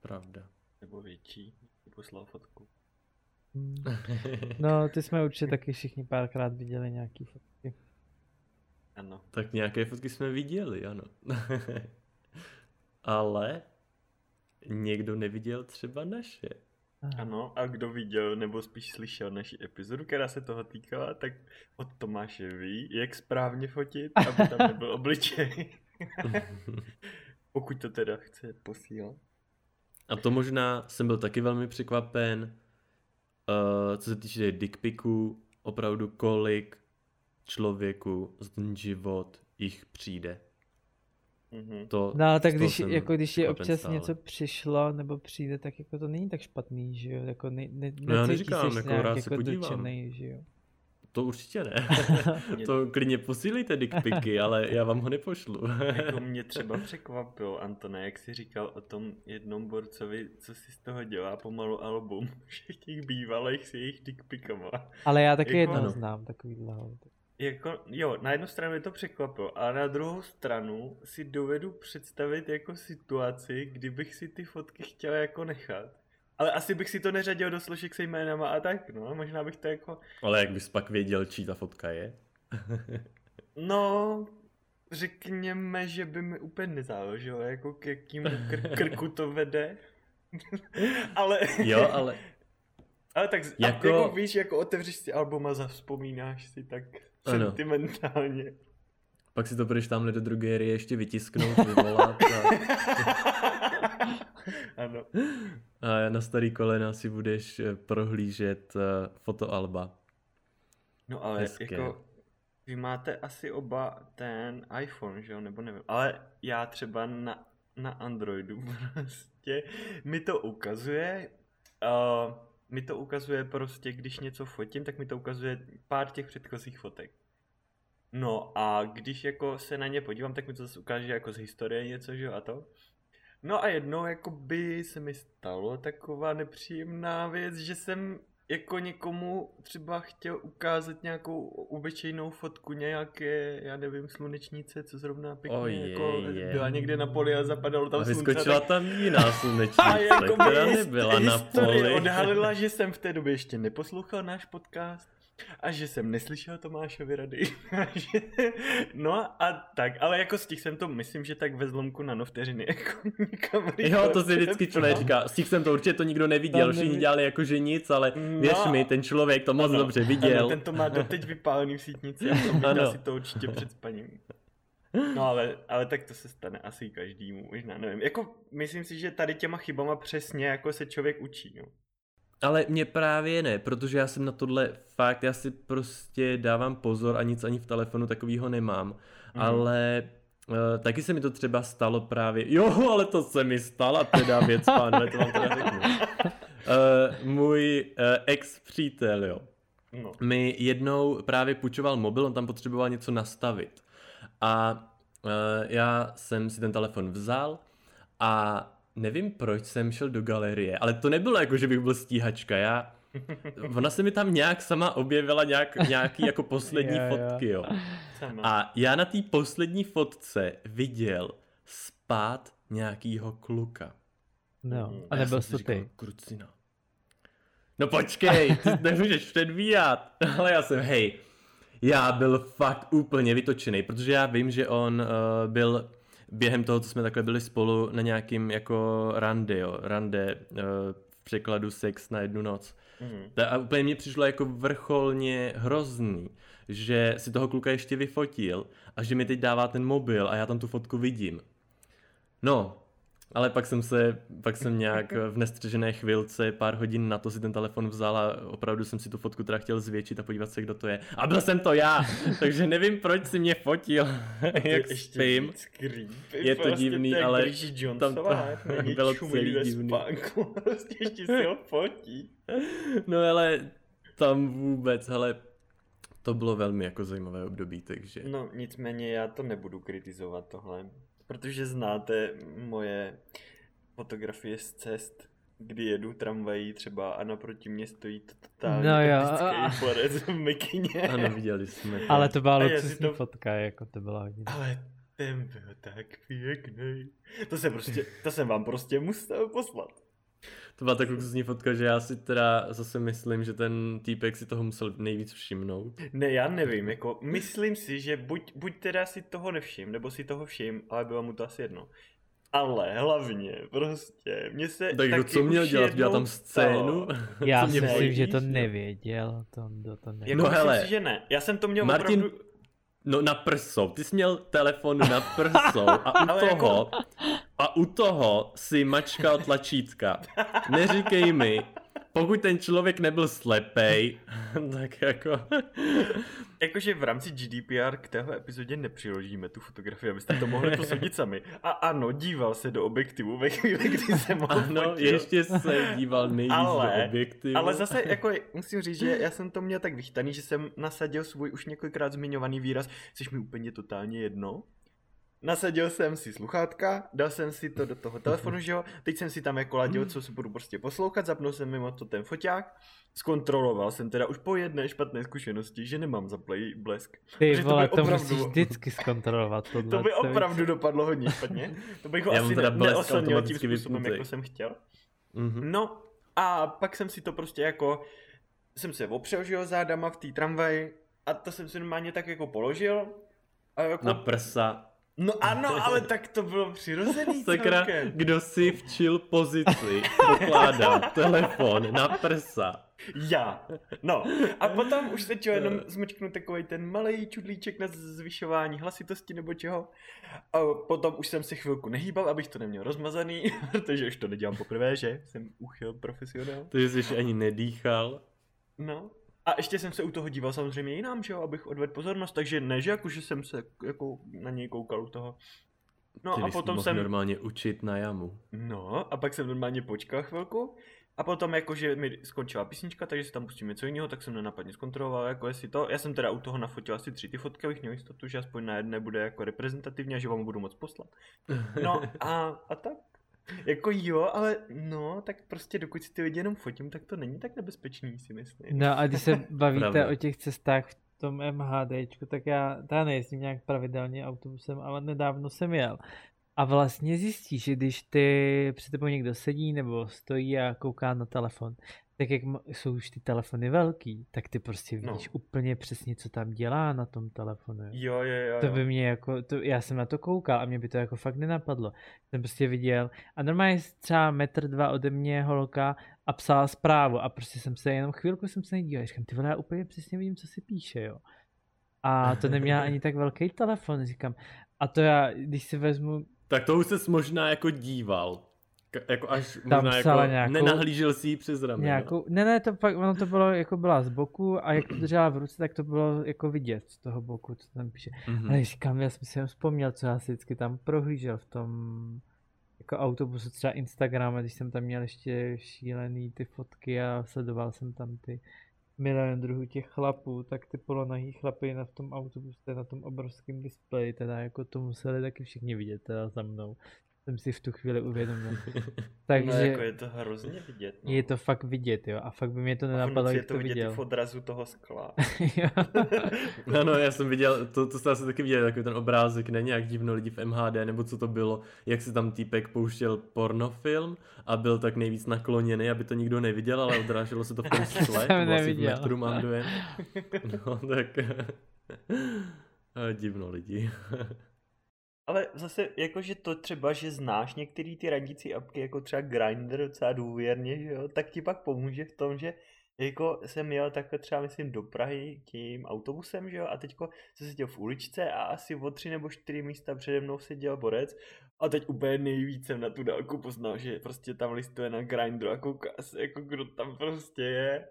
Pravda. Nebo větší, poslal fotku. Hmm. [laughs] No, ty jsme určitě taky všichni párkrát viděli nějaký fotky. Ano. Tak nějaké fotky jsme viděli, ano. [laughs] Ale někdo neviděl třeba naše. Ano, a kdo viděl, nebo spíš slyšel naši epizodu, která se toho týkala, tak od Tomáše ví, jak správně fotit, aby tam nebyl [laughs] obličej. [laughs] Pokud to teda chce posílat. A to možná jsem byl taky velmi překvapen, uh, co se týče dickpiků, opravdu kolik člověku z ten život jich přijde. Mm-hmm. To, no ale tak když, jako když je občas stále. něco přišlo nebo přijde, tak jako to není tak špatný, že jo? Jako ne, ne, no já neříkám, jako rád se jako podívám. Dočenej, že jo? To určitě ne. [laughs] to klidně posílejte dickpiky, ale já vám ho nepošlu. [laughs] jako [laughs] mě třeba překvapilo, Antone, jak jsi říkal o tom jednom borcovi, co si z toho dělá pomalu album všech těch bývalých s jejich dickpikama. Ale já taky jako, jedno znám takovýhle. Jako, jo, na jednu stranu je to překvapilo, a na druhou stranu si dovedu představit jako situaci, kdybych si ty fotky chtěl jako nechat. Ale asi bych si to neřadil do složek se jménama a tak, no, možná bych to jako... Ale jak bys pak věděl, čí ta fotka je? [laughs] no, řekněme, že by mi úplně nezáleželo, jako k jakým kr- [laughs] krku to vede. [laughs] ale... jo, ale... Ale tak jako... jako víš, jako otevřeš si album a zavzpomínáš si tak. Sentimentálně. Pak si to budeš tamhle do drogerie ještě vytisknout, vyvolat a... [laughs] ano. A na starý kolena si budeš eh, prohlížet uh, fotoalba. No ale Hezké. jako, vy máte asi oba ten iPhone, že jo, nebo nevím, ale já třeba na, na Androidu [laughs] prostě mi to ukazuje, uh, mi to ukazuje prostě, když něco fotím, tak mi to ukazuje pár těch předchozích fotek. No a když jako se na ně podívám, tak mi to zase ukáže jako z historie něco, že jo, a to. No a jednou jako by se mi stalo taková nepříjemná věc, že jsem jako někomu třeba chtěl ukázat nějakou obyčejnou fotku nějaké, já nevím, slunečnice, co zrovna pěkně oh, je, jako je. byla někde na poli a zapadalo tam a slunce. vyskočila tak... tam jiná [laughs] slunečnice, a jako která nebyla na poli. odhalila, že jsem v té době ještě neposlouchal náš podcast a že jsem neslyšel Tomášovi rady. [laughs] no a tak, ale jako z těch jsem to, myslím, že tak ve zlomku nanovteřiny [laughs] jako nikam Jo, to si vždycky člověk říká, z těch jsem to určitě to nikdo neviděl, všichni dělali jako že nic, ale no, věř mi, ten člověk to moc ano, dobře viděl. Ano, ten to má doteď vypálený v sítnici a to si to určitě před spaním. No ale, ale tak to se stane asi každému, možná nevím. Jako myslím si, že tady těma chybama přesně jako se člověk učí. No. Ale mě právě ne, protože já jsem na tohle fakt, já si prostě dávám pozor a nic ani v telefonu takového nemám. Mm. Ale uh, taky se mi to třeba stalo právě, [laughs] jo, ale to se mi stala teda věc, pánové, to vám teda řeknu. Uh, můj uh, ex-přítel, jo, no. mi jednou právě půjčoval mobil, on tam potřeboval něco nastavit. A uh, já jsem si ten telefon vzal a nevím, proč jsem šel do galerie, ale to nebylo jako, že bych byl stíhačka, já... [laughs] Ona se mi tam nějak sama objevila nějak, nějaký jako poslední [laughs] jo, fotky, jo. A já na té poslední fotce viděl spát nějakýho kluka. No, a nebyl to ty. Krucina. No počkej, ty [laughs] nemůžeš předvíjat. Ale já jsem, hej, já byl fakt úplně vytočený, protože já vím, že on uh, byl během toho, co jsme takhle byli spolu na nějakým jako rande, jo, rande uh, v překladu sex na jednu noc. Mm. A úplně mi přišlo jako vrcholně hrozný, že si toho kluka ještě vyfotil a že mi teď dává ten mobil a já tam tu fotku vidím. No, ale pak jsem se, pak jsem nějak [laughs] v nestřežené chvilce, pár hodin na to si ten telefon vzal a opravdu jsem si tu fotku teda chtěl zvětšit a podívat se, kdo to je. A byl jsem to já, [laughs] takže nevím, proč si mě fotil, [laughs] jak spím. Je to prostě divný, ale tam to bylo celý divný. prostě ještě si ho fotí. No ale tam vůbec, hele, to bylo velmi jako zajímavé období, takže... No nicméně já to nebudu kritizovat tohle. Protože znáte moje fotografie z cest, kdy jedu tramvají třeba a naproti mě stojí to totálně no jo. porec v mikině. Ano, viděli jsme to. Ale to byla luxusní to... fotka, jako to byla hodně. Ale ten byl tak pěkný. To jsem prostě, to jsem vám prostě musel poslat to byla tak luxusní fotka, že já si teda zase myslím, že ten týpek si toho musel nejvíc všimnout. Ne, já nevím, jako myslím si, že buď, buď teda si toho nevšim, nebo si toho všim, ale bylo mu to asi jedno. Ale hlavně, prostě, mě se Tak jako co měl dělat, dělat tam scénu? Já si myslím, že to nevěděl, to, to, to nevěděl. Jako no hele, si, že ne, já jsem to měl Martin, opravdu... No na prsou, ty jsi měl telefon na prsou a u [laughs] toho, jako... a u toho si mačkal tlačítka. Neříkej mi, pokud ten člověk nebyl slepej, [laughs] tak jako... [laughs] Jakože v rámci GDPR k téhle epizodě nepřiložíme tu fotografii, abyste to mohli [laughs] posoudit sami. A ano, díval se do objektivu ve chvíli, kdy se mohl Ano, fotil. ještě se díval nejvíc ale, do objektivu. Ale zase, jako musím říct, že já jsem to měl tak vychytaný, že jsem nasadil svůj už několikrát zmiňovaný výraz, což mi úplně totálně jedno, nasadil jsem si sluchátka, dal jsem si to do toho telefonu, že jo, teď jsem si tam jako ladil, co si budu prostě poslouchat, zapnul jsem mimo to ten foťák, zkontroloval jsem teda už po jedné špatné zkušenosti, že nemám play blesk. Ty vole, to, to opravdu... musíš vždycky zkontrolovat. Tohle, to by opravdu to dopadlo hodně špatně. To bych ho Já asi ne- neoslnil tím způsobem, vypnutý. jako jsem chtěl. Mm-hmm. No a pak jsem si to prostě jako, jsem se opřel, že jo, zádama v té tramvaji a to jsem si normálně tak jako položil. A jako... Na prsa. No ano, ale tak to bylo přirozený [laughs] Sakra, celkem. kdo si v chill pozici pokládá telefon na prsa. Já. No. A potom už se čo jenom zmečknu takový ten malý čudlíček na zvyšování hlasitosti nebo čeho. A potom už jsem se chvilku nehýbal, abych to neměl rozmazaný, [laughs] protože už to nedělám poprvé, že? Jsem uchyl profesionál. Takže jsi ani nedýchal. No. A ještě jsem se u toho díval samozřejmě jinam, že jo, abych odvedl pozornost, takže ne, že jako, že jsem se jako na něj koukal u toho. No Ty a potom jsem... normálně učit na jamu. No a pak jsem normálně počkal chvilku a potom jakože mi skončila písnička, takže si tam pustím něco jiného, tak jsem nenapadně zkontroloval, jako jestli to. Já jsem teda u toho nafotil asi tři ty fotky, abych měl jistotu, že aspoň na jedné bude jako reprezentativně a že vám budu moc poslat. No a, a tak. [laughs] Jako jo, ale no, tak prostě dokud si ty lidi jenom fotím, tak to není tak nebezpečný, si myslím. No a když se [laughs] bavíte o těch cestách v tom MHDčku, tak já, já nejezdím nějak pravidelně autobusem, ale nedávno jsem jel. A vlastně zjistíš, že když ty před tebou někdo sedí nebo stojí a kouká na telefon, tak jak jsou už ty telefony velký, tak ty prostě vidíš no. úplně přesně, co tam dělá na tom telefonu. Jo, jo, jo. To by mě jako, to, já jsem na to koukal a mě by to jako fakt nenapadlo. Jsem prostě viděl a normálně třeba metr dva ode mě holka a psala zprávu a prostě jsem se jenom chvilku jsem se nedíval. Říkám, ty vole, já úplně přesně vidím, co si píše, jo. A to neměla ani tak velký telefon, říkám. A to já, když si vezmu... Tak to už ses možná jako díval jako až tam možná jako nějakou, nenahlížel si ji přes ramy. Nějakou, ne, ne, to fakt, ono to bylo, jako byla z boku a jak to držela v ruce, tak to bylo jako vidět z toho boku, co tam píše. Mm-hmm. Ale říkám, já jsem si vzpomněl, co já si vždycky tam prohlížel v tom jako autobusu, třeba Instagram, když jsem tam měl ještě šílený ty fotky a sledoval jsem tam ty milion druhů těch chlapů, tak ty polonahý chlapy na v tom autobuse, na tom obrovském displeji, teda jako to museli taky všichni vidět teda za mnou jsem si v tu chvíli uvědomil. [laughs] Takže no, jako je to hrozně vidět. No. Je to fakt vidět, jo. A fakt by mě to nenapadlo, jak to, to vidět v odrazu toho skla. [laughs] [laughs] no, no, já jsem viděl, to, to jste asi taky viděl, takový ten obrázek, ne nějak divno lidi v MHD, nebo co to bylo, jak si tam týpek pouštěl pornofilm a byl tak nejvíc nakloněný, aby to nikdo neviděl, ale odráželo se to v tom skle, to bylo asi v metru mám dojem. No, tak divno lidi. Ale zase, jakože to třeba, že znáš některé ty radící apky, jako třeba Grindr docela důvěrně, že jo, tak ti pak pomůže v tom, že jako jsem jel takhle třeba myslím do Prahy tím autobusem, že jo, a teďko jsem seděl v uličce a asi o tři nebo čtyři místa přede mnou seděl borec a teď úplně nejvíc jsem na tu dálku poznal, že prostě tam listuje na Grindru a kouká se, jako kdo tam prostě je.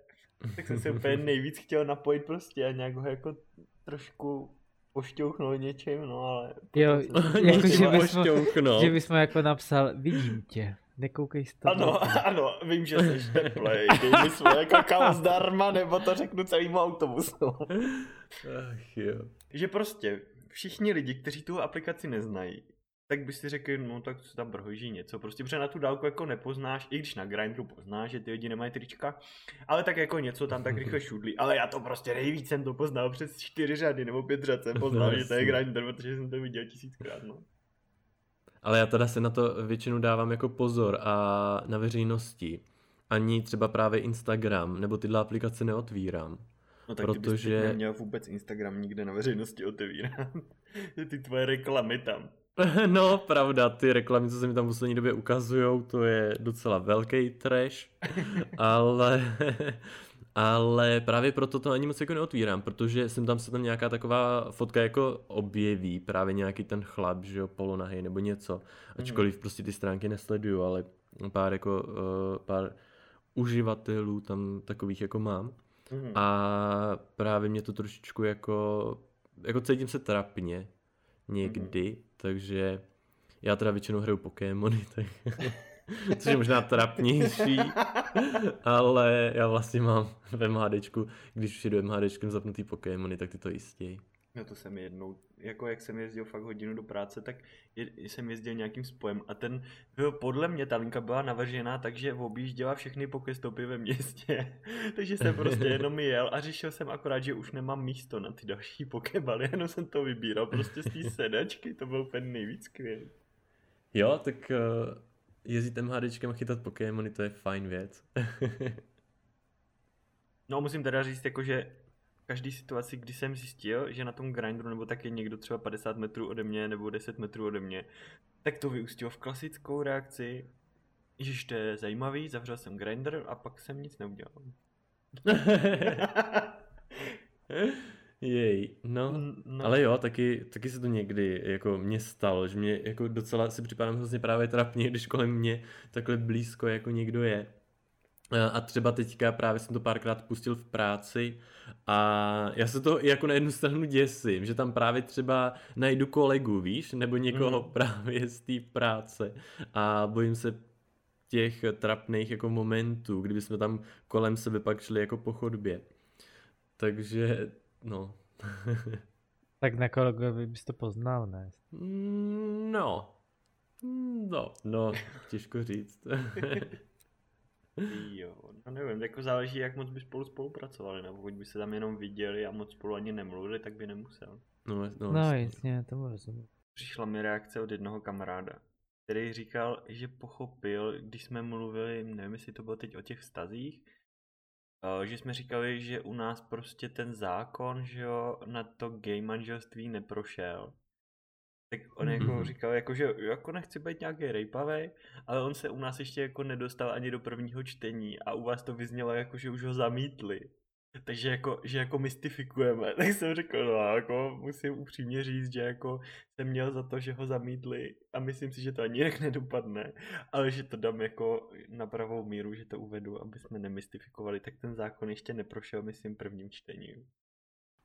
Tak jsem se úplně [laughs] nejvíc chtěl napojit prostě a nějak ho jako trošku pošťouchnul něčím, no ale... Jo, [laughs] jako, že ošťouchnout. že mu jako napsal, vidím tě, nekoukej z toho. Ano, [laughs] ano, vím, že jsi teplej, dej mi svoje kakao zdarma, nebo to řeknu celému autobusu. Ach jo. že prostě všichni lidi, kteří tu aplikaci neznají, tak by si řekli, no tak se tam brhoží něco, prostě protože na tu dálku jako nepoznáš, i když na Grindru poznáš, že ty lidi nemají trička, ale tak jako něco tam tak rychle [laughs] šudlí, ale já to prostě nejvíc jsem to poznal přes čtyři řady nebo pět řad jsem [laughs] poznal, No, že to je. Grindr, protože jsem to viděl tisíckrát, no. Ale já teda se na to většinou dávám jako pozor a na veřejnosti. Ani třeba právě Instagram nebo tyhle aplikace neotvírám. No tak ty bys Protože- teď neměl vůbec Instagram nikde na veřejnosti otevírat. [laughs] ty tvoje reklamy tam. [laughs] No, pravda, ty reklamy, co se mi tam v poslední době ukazujou, to je docela velký trash, [laughs] ale, [laughs] ale právě proto to ani moc jako neotvírám, protože jsem tam se tam nějaká taková fotka jako objeví, právě nějaký ten chlap, že jo, polonahej nebo něco, ačkoliv prostě ty stránky nesleduju, ale pár jako, uh, pár uživatelů tam takových jako mám. Mhm. A právě mě to trošičku jako, jako cítím se trapně někdy, Mhm. takže já teda většinou hraju Pokémony, [laughs] tak což je možná trapnější, [laughs] ale já vlastně mám v MHDčku, když už jedu MHDčkem zapnutý Pokémony, tak ty to jistěj. No to jsem jednou, jako jak jsem jezdil fakt hodinu do práce, tak je, jsem jezdil nějakým spojem a ten byl, podle mě ta linka byla navržená tak, že objížděla všechny pokestopy ve městě. [laughs] Takže jsem prostě jenom jel a řešil jsem akorát, že už nemám místo na ty další pokebaly, jenom jsem to vybíral prostě z té [laughs] sedačky, to byl úplně nejvíc skvělý. Jo, tak uh, jezdit MHDčkem a chytat Pokémony, to je fajn věc. [laughs] No musím teda říct, jako, že každé situaci, kdy jsem zjistil, že na tom grindru nebo tak je někdo třeba 50 metrů ode mě nebo 10 metrů ode mě, tak to vyústilo v klasickou reakci, že to je zajímavý, zavřel jsem grinder a pak jsem nic neudělal. [laughs] Jej, no. no. Ale jo, taky, taky se to někdy jako mě stalo, že mě jako docela si připadám hrozně právě trapně, když kolem mě takhle blízko jako někdo je. A- A třeba teďka právě jsem to párkrát pustil v práci a já se to jako na jednu stranu děsím, že tam právě třeba najdu kolegu, víš, nebo někoho Mhm. právě z té práce a bojím se těch trapných jako momentů, kdyby jsme tam kolem sebe pak šli jako po chodbě. Takže, no. [laughs] Tak na kolegovi bys to poznal, ne? Mm, No. Mm, No, no, těžko říct. [laughs] Jo, no nevím, jako záleží, jak moc by spolu spolupracovali, nebo pokud by se tam jenom viděli a moc spolu ani nemluvili, tak by nemusel. No, no, No jasně. jasně, tomu rozumím. Přišla mi reakce od jednoho kamaráda, který říkal, že pochopil, když jsme mluvili, nevím, jestli to bylo teď o těch vztazích, eh, že jsme říkali, že u nás prostě ten zákon, že jo, na to gay manželství neprošel. Tak on jako Mhm. říkal, jako, že jako nechci být nějaký rejpavej, ale on se u nás ještě jako nedostal ani do prvního čtení a u vás to vyznělo jako, že už ho zamítli. Takže jako, že jako mystifikujeme. [laughs] Tak jsem řekl, no jako musím upřímně říct, že jako jsem měl za to, že ho zamítli a myslím si, že to ani jinak nedopadne, ale že to dám jako na pravou míru, že to uvedu, aby jsme nemystifikovali, tak ten zákon ještě neprošel, myslím, prvním čtením.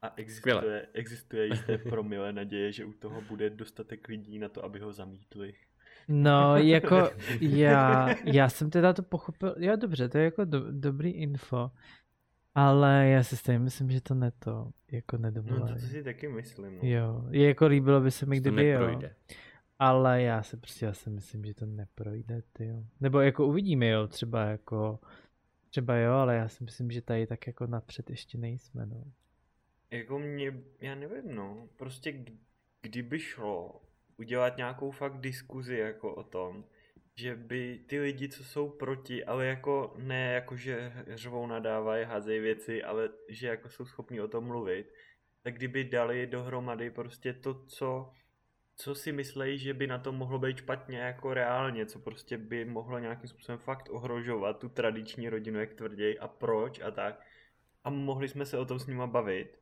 A existuje, existuje jisté promile naděje, že u toho bude dostatek lidí na to, aby ho zamítli. No, [laughs] jako já, já jsem teda to pochopil, jo dobře, to je jako do, dobrý info, ale já si stejně myslím, že to ne to, jako No nedovolili. to si taky myslím. No. Jo, je jako líbilo by se mi, To kdyby jo, neprojde. ale já se prostě, já si myslím, že to neprojde, ty jo. Nebo jako uvidíme, jo, třeba jako, třeba jo, ale já si myslím, že tady tak jako napřed ještě nejsme, no. Jako mě, já nevím, no, prostě kdyby šlo udělat nějakou fakt diskuzi jako o tom, že by ty lidi, co jsou proti, ale jako ne jako, že řvou, nadávají, házejí věci, ale že jako jsou schopni o tom mluvit, tak kdyby dali dohromady prostě to, co co si myslejí, že by na tom mohlo být špatně jako reálně, co prostě by mohlo nějakým způsobem fakt ohrožovat tu tradiční rodinu, jak tvrději a proč a tak. A mohli jsme se o tom s nima bavit.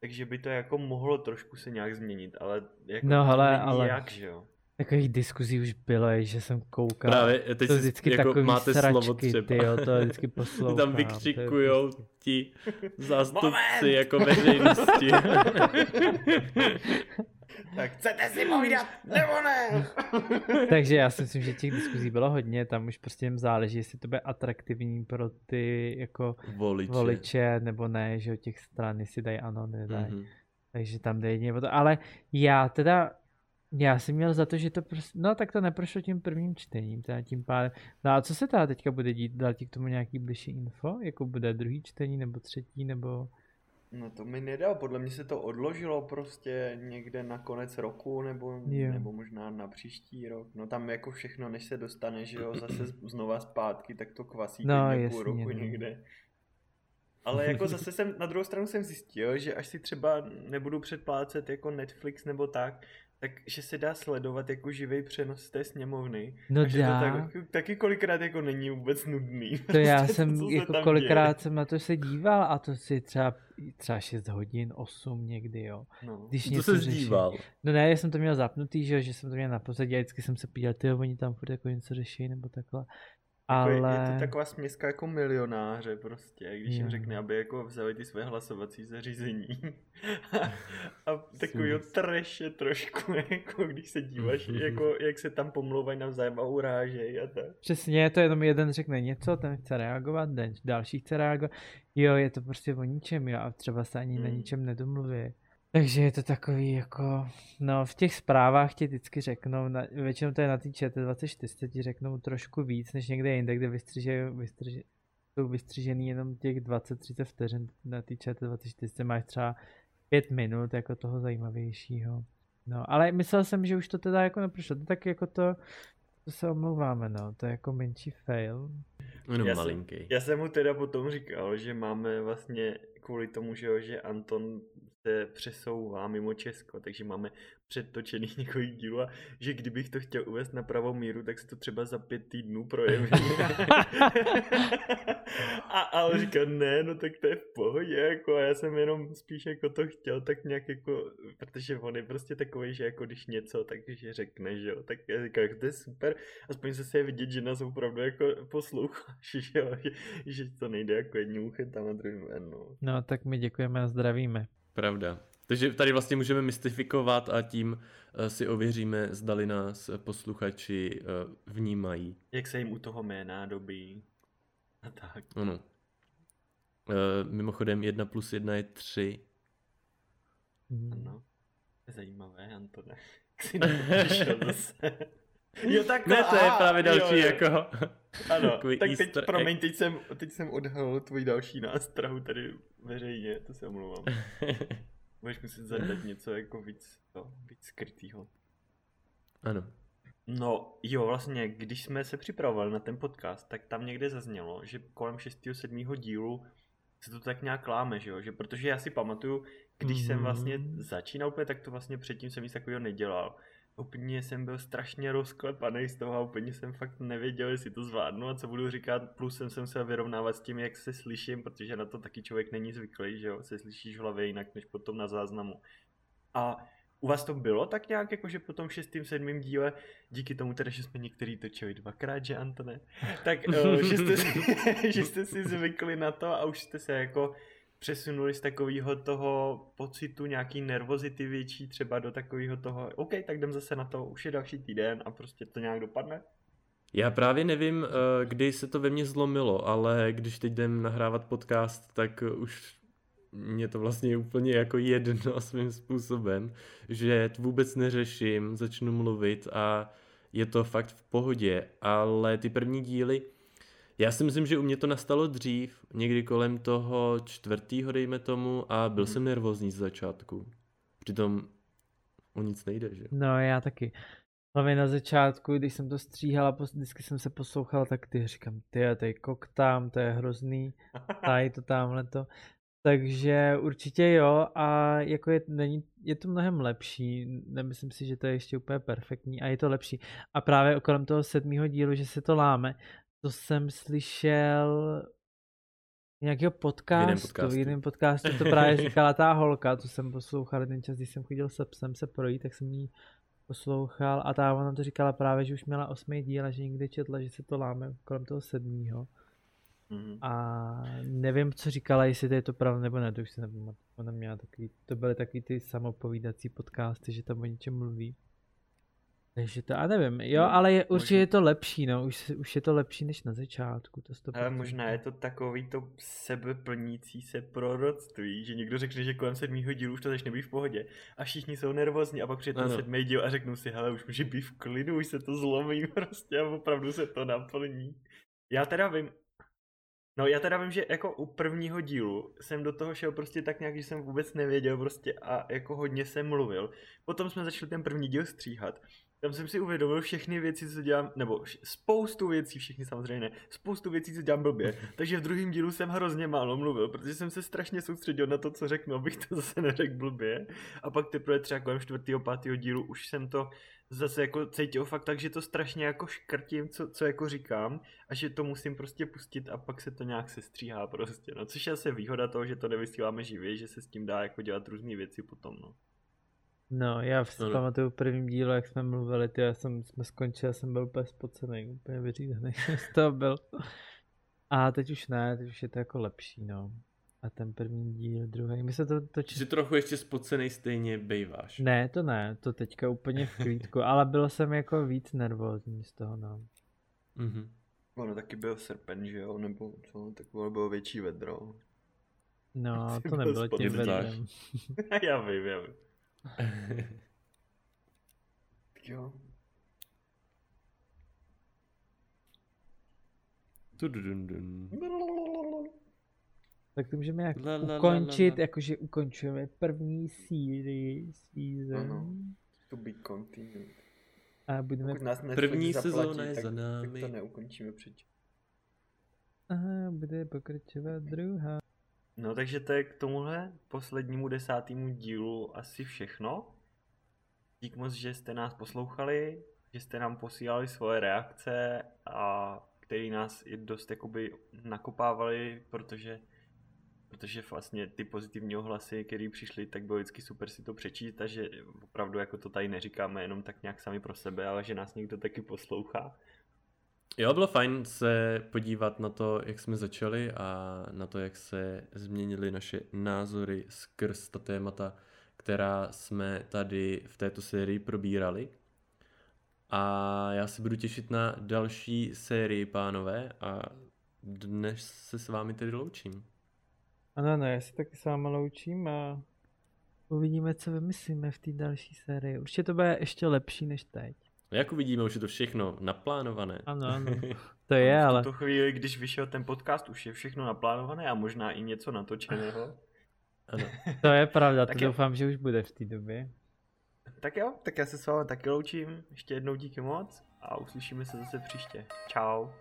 Takže by to jako mohlo trošku se nějak změnit, ale jako No, hele, ale- jak, že jo. Takových diskuzí už bylo, že jsem koukal. Právě, teď to vždycky jako takový máte sračky, slovo třeba. tyjo, to [laughs] vždycky Ty poslouchám. tam vykřikujou ti [laughs] zástupci Moment! jako veřejnosti. [laughs] Tak chcete si povídat, nebo ne? [laughs] Takže já si myslím, že těch diskuzí bylo hodně, tam už prostě jim záleží, jestli to bude atraktivní pro ty jako Voliče. voliče, nebo ne, že o těch stran, jestli dají ano, nedají. Mhm. Takže tam jde jedině o to. Ale já teda, já jsem měl za to, že to prostě, no tak to neprošlo tím prvním čtením, teda tím pádem. No a co se teda teďka bude dít? Dal ti k tomu nějaký bližší info? Jako bude druhý čtení, nebo třetí, nebo... No to mi nedal, podle mě se to odložilo prostě někde na konec roku, nebo, Jo. nebo možná na příští rok. No tam jako všechno, než se dostane, že jo, zase znova zpátky, tak to kvasí No, půl jasně, roku no. někde. Ale jako [laughs] zase jsem, na druhou stranu jsem zjistil, že až si třeba nebudu předplácet jako Netflix nebo tak, takže se dá sledovat jako živý přenos z té sněmovny. No a že dá. to tak, taky kolikrát jako není vůbec nudný. [laughs] To já Prostě jsem se jako kolikrát jsem na to se díval a to si třeba, třeba 6 hodin, 8 někdy, jo. No. Když To něco se řeším. zdíval. No ne, já jsem to měl zapnutý, že, jo, že jsem to měl na pozadí a vždycky jsem se podíval, ty oni tam furt jako něco řeší nebo takhle. Jako je- Ale... Je to taková směska jako milionáře prostě, když jim Jo. řekne, aby jako vzali ty své hlasovací zařízení. [laughs] a takovýho Sůz. treše trošku, [laughs] jako když se díváš, [laughs] jako jak se tam pomlouvají navzájem a urážejí a tak. Přesně, to jenom jeden řekne něco, ten chce reagovat, další chce reagovat. Jo, je to prostě o ničem, jo, a třeba se ani na Hmm. ničem nedomluví. Takže je to takový jako, no v těch zprávách ti vždycky řeknou, na, většinou to je na té ČT24, ti řeknou trošku víc, než někde jinde, kde vystřiže, vystřiže, jsou vystřižený jenom těch 20-30 vteřin, na té ČT24 máš třeba 5 minut jako toho zajímavějšího. No, ale myslel jsem, že už to teda jako neprošlo, to tak jako to, to se omlouváme, no, to je jako menší fail. Jenom Já jsem- malinký. Já jsem mu teda potom říkal, že máme vlastně kvůli tomu, že, jo, že Anton se přesouvá mimo Česko, takže máme předtočený [laughs] několik dílů a že kdybych to chtěl uvést na pravou míru, tak se to třeba za pět týdnů projeví. [laughs] a, a on říkal, ne, no tak to je v pohodě, jako a já jsem jenom spíš jako to chtěl tak nějak jako, protože on je prostě takový, že jako když něco, takže řekne, že jo, tak já říkám, to je super, aspoň se je vidět, že nás opravdu jako posloucháš, [laughs] že jo, že, že to nejde jako jedním uchem tam a druhým ven, no. No, tak my děkujeme a zdravíme. Pravda. Takže tady vlastně můžeme mystifikovat a tím eh, si ověříme, zdali nás posluchači eh, vnímají. Jak se jim u toho jména dobí a tak. Ano. Eh, Mimochodem 1 plus 1 je 3. Mm. Ano. Zajímavé, Antone. [laughs] Jak jsi na to přišel zase. Jo, tak Ne, to je právě další jako... [laughs] Ano, tak teď, easter egg. promiň, teď jsem, teď jsem odhalil tvůj další nástrahu tady veřejně, to se omlouvám. [laughs] Budeš muset zadat něco jako víc, no, víc skrytýho. ano. No jo, vlastně, když jsme se připravovali na ten podcast, tak tam někde zaznělo, že kolem 6. 7. dílu se to tak nějak láme, že jo? Že protože já si pamatuju, když jsem vlastně Mhm. začínal úplně, tak to vlastně předtím jsem nic takového nedělal. Úplně jsem byl strašně rozklepaný z toho a úplně jsem fakt nevěděl, jestli to zvládnu a co budu říkat. Plus jsem se musel vyrovnávat s tím, jak se slyším, protože na to taky člověk není zvyklý, že jo? Se slyšíš v hlavě jinak, než potom na záznamu. A u vás to bylo tak nějak, jako že po tom šestým, sedmým díle, díky tomu teda, že jsme některý točili dvakrát, že Antone, tak uh, že, jste si, [laughs] že jste si zvykli na to a už jste se jako přesunuli z takového toho pocitu nějaký nervozity větší třeba do takového toho, OK, tak jdem zase na to, už je další týden a prostě to nějak dopadne. Já právě nevím, eh, kdy se to ve mně zlomilo, ale když teď jdem nahrávat podcast, tak už mě to vlastně je úplně jako jedno [laughs] svým způsobem, že to vůbec neřeším, začnu mluvit a je to fakt v pohodě, ale ty první díly, já si myslím, že u mě to nastalo dřív, někdy kolem toho čtvrtýho, dejme tomu, a byl Mhm. jsem nervózní z začátku. Přitom o nic nejde, že? No, já taky. Hlavně na začátku, když jsem to stříhal a vždycky jsem se poslouchal, tak ty říkám, ty, tady koktám, to je hrozný, [laughs] tady to, tamhle to. Takže určitě jo a jako je, není, je to mnohem lepší, nemyslím si, že to je ještě úplně perfektní a je to lepší. A právě kolem toho sedmého dílu, že se to láme, to jsem slyšel nějakého podcastu, v jiném podcastu, jiném podcastu to [laughs] právě říkala ta holka, to jsem poslouchal ten čas, když jsem chodil se psem se projít, tak jsem jí poslouchal a ta ona to říkala právě, že už měla osmý díl a že někdy četla, že se to láme kolem toho sedmého. Mm-hmm. A nevím, co říkala, jestli to je to pravda nebo ne, to už se nevím. Ona měla takový, to byly taky ty samopovídací podcasty, že tam o něčem mluví. Takže to, a nevím, jo, no, ale je, určitě možná... je to lepší, no, už, už je to lepší než na začátku, to. Ale možná je to takový to sebeplnící se proroctví, že někdo řekne, že kolem sedmého dílu už to začne být v pohodě a všichni jsou nervózní a pak přijde ten sedmý díl a řeknou si, hele, už může být v klidu, už se to zlomí [laughs] prostě a opravdu se to naplní. Já teda vím, No já teda vím, že jako u prvního dílu jsem do toho šel prostě tak nějak, že jsem vůbec nevěděl prostě a jako hodně jsem mluvil. Potom jsme začali ten první díl stříhat tam jsem si uvědomil všechny věci, co dělám, nebo spoustu věcí, všichni samozřejmě ne, spoustu věcí, co dělám blbě. [laughs] Takže v druhém dílu jsem hrozně málo mluvil, protože jsem se strašně soustředil na to, co řeknu, abych to zase neřekl blbě. A pak teprve třeba kolem čtvrtého, pátého dílu už jsem to zase jako cítil fakt tak, že to strašně jako škrtím, co, co jako říkám a že to musím prostě pustit a pak se to nějak sestříhá prostě, no. Což je asi výhoda toho, že to nevysíláme živě, že se s tím dá jako dělat různé věci potom, no. No, já si no, pamatuju prvním dílu, jak jsme mluvili, ty, já jsem, jsme skončili, já jsem byl úplně spocený, úplně vyřízený [laughs] z toho byl. A teď už ne, teď už je to jako lepší, no. A ten první díl, druhý, my se to točí... Jsi trochu ještě spocený stejně bejváš. Ne, to ne, to teďka úplně v klídku, [laughs] ale byl jsem jako víc nervózní z toho, no. Mhm. Ono taky byl srpen, že jo, nebo co, tak ono bylo větší vedro. No, [laughs] to nebylo tím vedrem. já vím, já vím [laughs] jo. Tak to můžeme jak la, la, ukončit, la, la. jakože ukončujeme první sérii, season. Ano. To be continued. A budeme... Pokud nás první sezóna je za námi. Tak to neukončíme předtím. Aha, bude pokračovat druhá. No takže to je k tomuhle poslednímu desátému dílu asi všechno. Dík moc, že jste nás poslouchali, že jste nám posílali svoje reakce a který nás i dost jakoby nakopávali, protože protože vlastně ty pozitivní ohlasy, které přišly, tak bylo vždycky super si to přečíst, takže opravdu jako to tady neříkáme jenom tak nějak sami pro sebe, ale že nás někdo taky poslouchá. Jo, bylo fajn se podívat na to, jak jsme začali a na to, jak se změnily naše názory skrz ta témata, která jsme tady v této sérii probírali. A já se budu těšit na další sérii, pánové, a dnes se s vámi tedy loučím. Ano, ne, já se taky s vámi loučím a uvidíme, co vymyslíme v té další sérii. Určitě to bude ještě lepší než teď. No jak uvidíme, už je to všechno naplánované. Ano, ano. [laughs] To je, ale... V tuto chvíli, když vyšel ten podcast, už je všechno naplánované a možná i něco natočeného. [laughs] Ano. To je pravda, to doufám, že už bude v té době. Tak jo, tak já se s vámi taky loučím. Ještě jednou díky moc a uslyšíme se zase příště. Ciao.